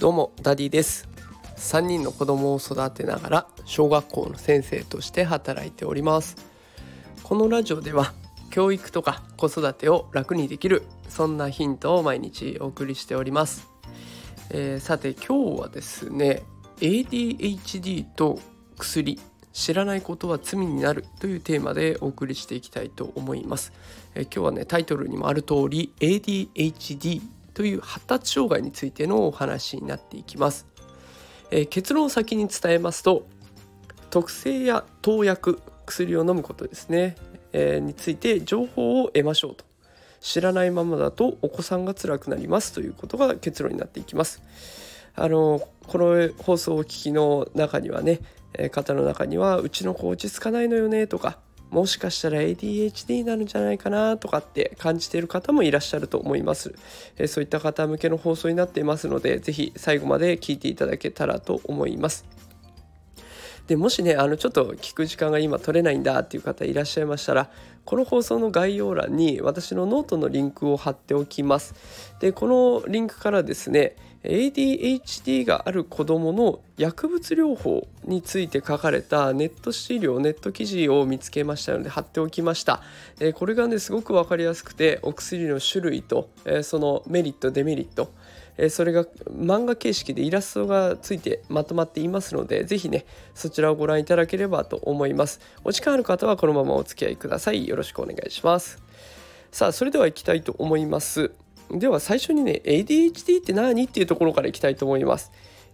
どうもダディです。3人の子供を育てながら小学校の先生として働いております。このラジオでは教育とか子育てを楽にできるそんなヒントを毎日お送りしております、えー、さて今日はですね ADHD と薬知らないことは罪になるというテーマでお送りしていきたいと思います、えー、今日はねタイトルにもある通り ADHD という発達障害についてのお話になっていきます。えー、結論を先に伝えますと特性や投薬薬を飲むことですね、えー、について情報を得ましょうと知らないままだとお子さんが辛くなりますということが結論になっていきます。あのこの放送をお聞きの中にはね、え、方の中にはうちの子落ち着かないのよねとかもしかしたら ADHD になるんじゃないかなとかって感じている方もいらっしゃると思います。えそういった方向けの放送になっていますので、是非最後まで聞いていただけたらと思います。でもしねあのちょっと聞く時間が今取れないんだっていう方いらっしゃいましたらこの放送の概要欄に私のノートのリンクを貼っておきます。でこのリンクからですね ADHD がある子どもの薬物療法について書かれたネット資料ネット記事を見つけましたので貼っておきました、えこれがねすごく分かりやすくてお薬の種類と、えそのメリットデメリットえそれが漫画形式でイラストがついてまとまっていますので是非ねそちらをご覧いただければと思います。お時間ある方はこのままお付き合いください。よろしくお願いします。さあそれでは行きたいと思います。では最初にね ADHD って何っていうところからいきたいと思います。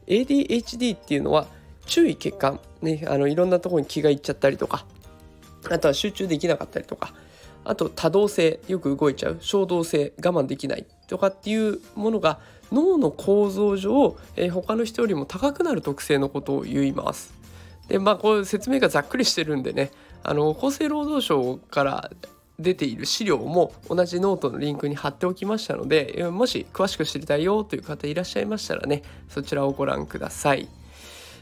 ADHD っていうのは注意欠陥。ねあのいろんなところに気がいっちゃったりとかあとは集中できなかったりとかあと多動性よく動いちゃう。衝動性我慢できないとかっていうものが脳の構造上、えー、他の人よりも高くなる特性のことを言います。でまあこう説明がざっくりしてるんでねあの厚生労働省から出ている資料も同じノートのリンクに貼っておきましたのでもし詳しく知りたいよという方いらっしゃいましたらねそちらをご覧ください。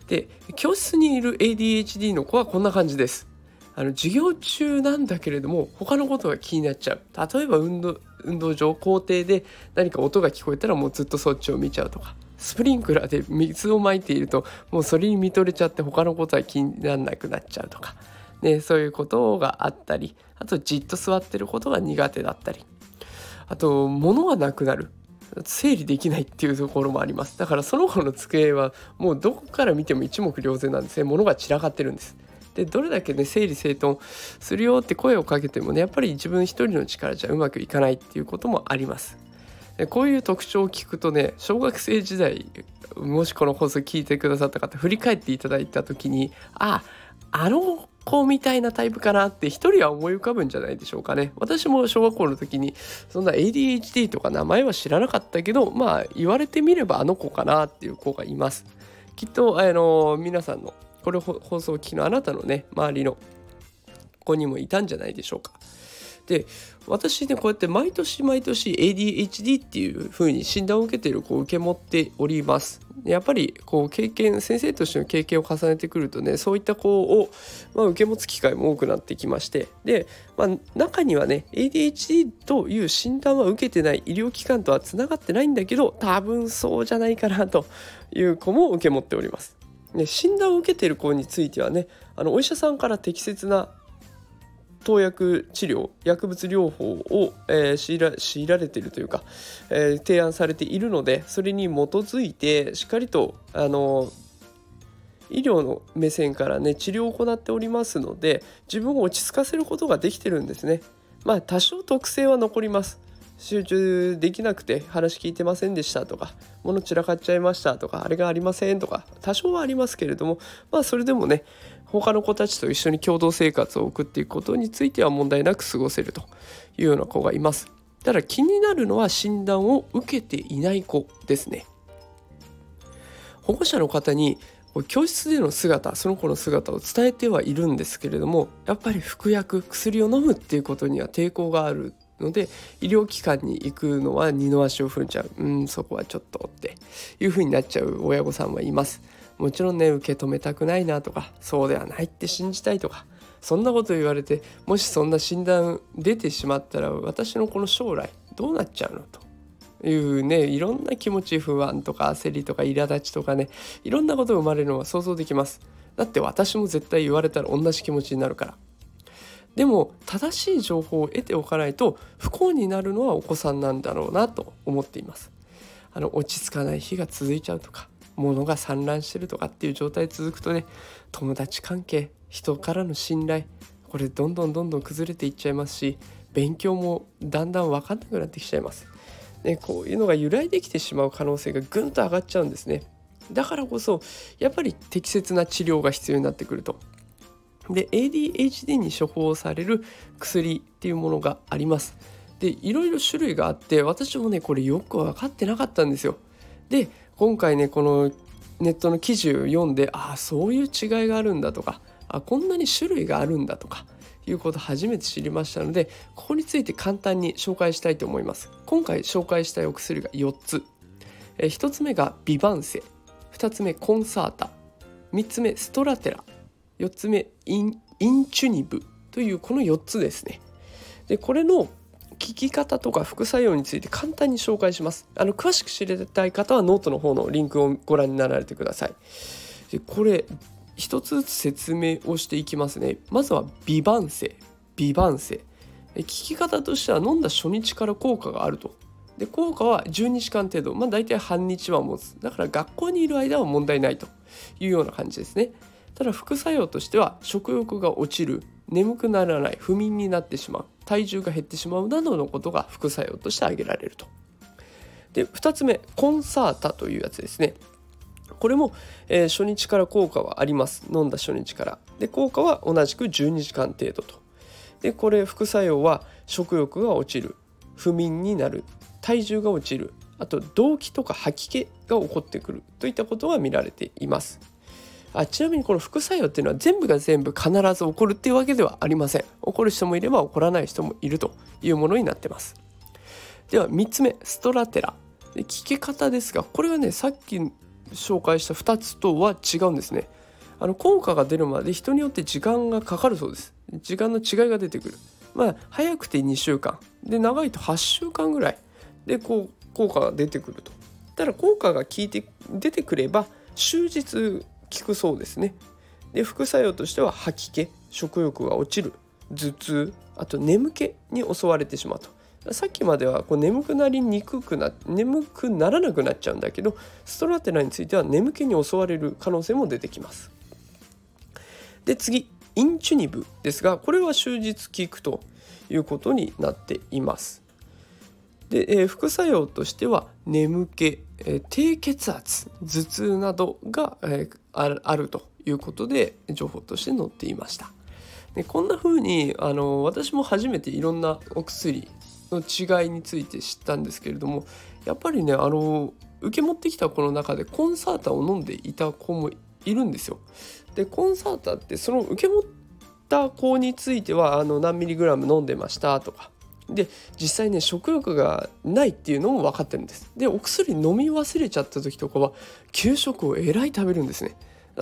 で教室にいる ADHD の子はこんな感じです。あの授業中なんだけれども他のことが気になっちゃう例えば運動運動場校庭で何か音が聞こえたらもうずっとそっちを見ちゃうとかスプリンクラーで水をまいているともうそれに見とれちゃって他のことは気にならなくなっちゃうとかね、そういうことがあったりあとじっと座ってることが苦手だったりあと物がなくなる。整理できないっていうところもあります。だからその子の机はもうどこから見ても一目瞭然なんです。ね物が散らかってるんです。でどれだけね整理整頓するよって声をかけてもねやっぱり自分一人の力じゃうまくいかないっていうこともあります。こういう特徴を聞くとね小学生時代もしこの放送聞いてくださった方振り返っていただいた時にああの子みたいなタイプかなって一人は思い浮かぶんじゃないでしょうかね。私も小学校の時にそんな ADHD とか名前は知らなかったけどまあ言われてみればあの子かなっていう子がいます。きっとあの皆さんのこれ放送機のあなたのね周りの子にもいたんじゃないでしょうか。で私ねこうやって毎年毎年 ADHD っていう風に診断を受けている子を受け持っております。やっぱりこう経験先生としての経験を重ねてくるとねそういった子を、まあ、受け持つ機会も多くなってきましてで、まあ、中にはね ADHD という診断は受けてない医療機関とはつながってないんだけど多分そうじゃないかなという子も受け持っております。ね、診断を受けている子についてはねあのお医者さんから適切な投薬治療薬物療法を、えー、強いら強いられているというか、えー、提案されているのでそれに基づいてしっかりとあの医療の目線からね治療を行っておりますので自分を落ち着かせることができてるんですね。まあ多少特性は残ります。集中できなくて話聞いてませんでしたとか物散らかっちゃいましたとかあれがありませんとか多少はありますけれどもまあそれでもね他の子たちと一緒に共同生活を送っていくことについては問題なく過ごせるというような子がいます。ただ気になるのは診断を受けていない子ですね。保護者の方に教室での姿その子の姿を伝えてはいるんですけれどもやっぱり服薬薬を飲むっていうことには抵抗があるので医療機関に行くのは二の足を踏んじゃううんそこはちょっとっていう風になっちゃう親御さんはいます。もちろんね受け止めたくないなとかそうではないって信じたいとかそんなこと言われてもしそんな診断出てしまったら私のこの将来どうなっちゃうのと。いうねいろんな気持ち不安とか焦りとか苛立ちとかねいろんなことが生まれるのは想像できます。だって私も絶対言われたら同じ気持ちになるから。でも正しい情報を得ておかないと不幸になるのはお子さんなんだろうなと思っています。あの落ち着かない日が続いちゃうとか物が散乱してるとかっていう状態続くとね友達関係人からの信頼これどんどんどんどん崩れていっちゃいますし勉強もだんだん分かんなくなってきちゃいます。ね、こういうのが由来できてしまう可能性がぐんと上がっちゃうんですね。だからこそやっぱり適切な治療が必要になってくると。で ADHD に処方される薬っていうものがあります。でいろいろ種類があって私もねこれよく分かってなかったんですよ。で今回ねこのネットの記事を読んでああそういう違いがあるんだとかあこんなに種類があるんだとかいうこと初めて知りましたのでここについて簡単に紹介したいと思います。今回紹介したいお薬が4つ。え1つ目がビバンセ2つ目コンサータ。3つ目ストラテラ。4つ目インインチュニブ。というこの4つですね。でこれの効き方とか副作用について簡単に紹介します。あの詳しく知りたい方はノートの方のリンクをご覧になられてください。でこれ一つずつ説明をしていきますね。まずはビバンセビバンセ効き方としては飲んだ初日から効果があると。で効果は12時間程度。まあ大体半日は持つ。だから学校にいる間は問題ないというような感じですね。ただ副作用としては食欲が落ちる。眠くならない不眠になってしまう体重が減ってしまうなどのことが副作用として挙げられると。で2つ目コンサータというやつですね。これも、えー、初日から効果はあります。飲んだ初日から。で効果は同じく12時間程度と。でこれ副作用は食欲が落ちる不眠になる体重が落ちるあと動悸とか吐き気が起こってくるといったことが見られています。あちなみにこの副作用っていうのは全部が全部必ず起こるっていうわけではありません。起こる人もいれば起こらない人もいるというものになってます。では3つ目ストラテラ。で効き方ですがこれはねさっき紹介した2つとは違うんですね。あの効果が出るまで人によって時間がかかるそうです。時間の違いが出てくる。まあ早くて2週間。で長いと8週間ぐらい。でこう効果が出てくると。ただ効果が効いて出てくれば終日効くそうですねで副作用としては吐き気食欲が落ちる頭痛あと眠気に襲われてしまうとさっきまではこう眠くなりにくくな眠くならなくなっちゃうんだけどストラテナについては眠気に襲われる可能性も出てきます。で次インチュニブですがこれは終日効くということになっています。で、えー、副作用としては眠気、えー、低血圧頭痛などが、えー、あるということで情報として載っていました。でこんな風にあの私も初めていろんなお薬の違いについて知ったんですけれどもやっぱりねあの受け持ってきた子の中でコンサータを飲んでいた子もいるんですよ。でコンサータってその受け持った子についてはあの何ミリグラム飲んでましたとかで実際ね食欲がないっていうのも分かってるんです。でお薬飲み忘れちゃった時とかは給食をえらい食べるんですね。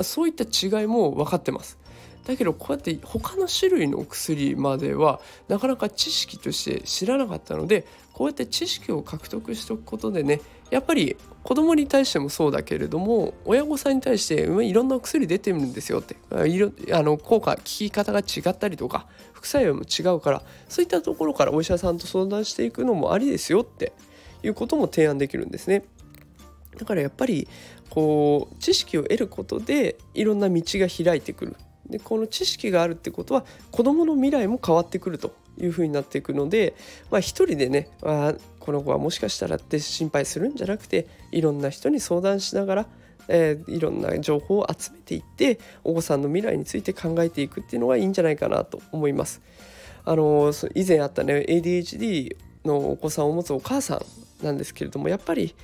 そういった違いも分かってます。だけどこうやって他の種類のお薬まではなかなか知識として知らなかったのでこうやって知識を獲得しておくことでねやっぱり子供に対してもそうだけれども親御さんに対していろんなお薬出てるんですよっていろあの効果効き方が違ったりとか副作用も違うからそういったところからお医者さんと相談していくのもありですよっていうことも提案できるんですね。だからやっぱりこう知識を得ることでいろんな道が開いてくるでこの知識があるってことは子どもの未来も変わってくるというふうになっていくので、まあ、一人でねあこの子はもしかしたらって心配するんじゃなくていろんな人に相談しながら、えー、いろんな情報を集めていってお子さんの未来について考えていくっていうのがいいんじゃないかなと思います。あの以前あったね ADHD のお子さんを持つお母さんなんですけれどもやっぱり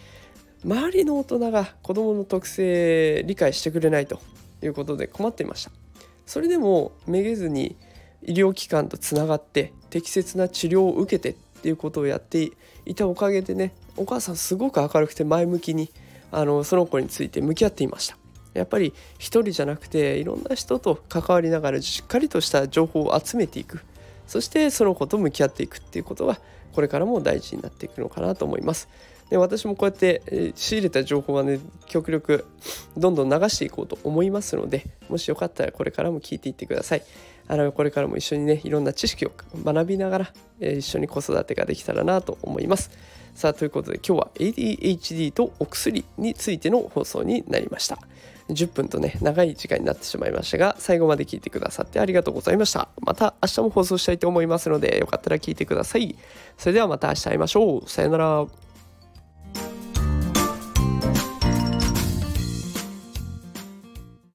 周りの大人が子どもの特性理解してくれないということで困っていました。それでもめげずに医療機関とつながって適切な治療を受けてっていうことをやっていたおかげでねお母さんすごく明るくて前向きにあのその子について向き合っていました。やっぱり一人じゃなくていろんな人と関わりながらしっかりとした情報を集めていく。そしてその子と向き合っていくっていうことがこれからも大事になっていくのかなと思います。で私もこうやって、え、仕入れた情報はね極力どんどん流していこうと思いますのでもしよかったらこれからも聞いていってください。あのこれからも一緒にねいろんな知識を学びながら、え、一緒に子育てができたらなと思います。さあということで今日は ADHD とお薬についての放送になりました。10分とね長い時間になってしまいましたが最後まで聞いてくださってありがとうございました。また明日も放送したいと思いますのでよかったら聞いてください。それではまた明日会いましょう。さよなら。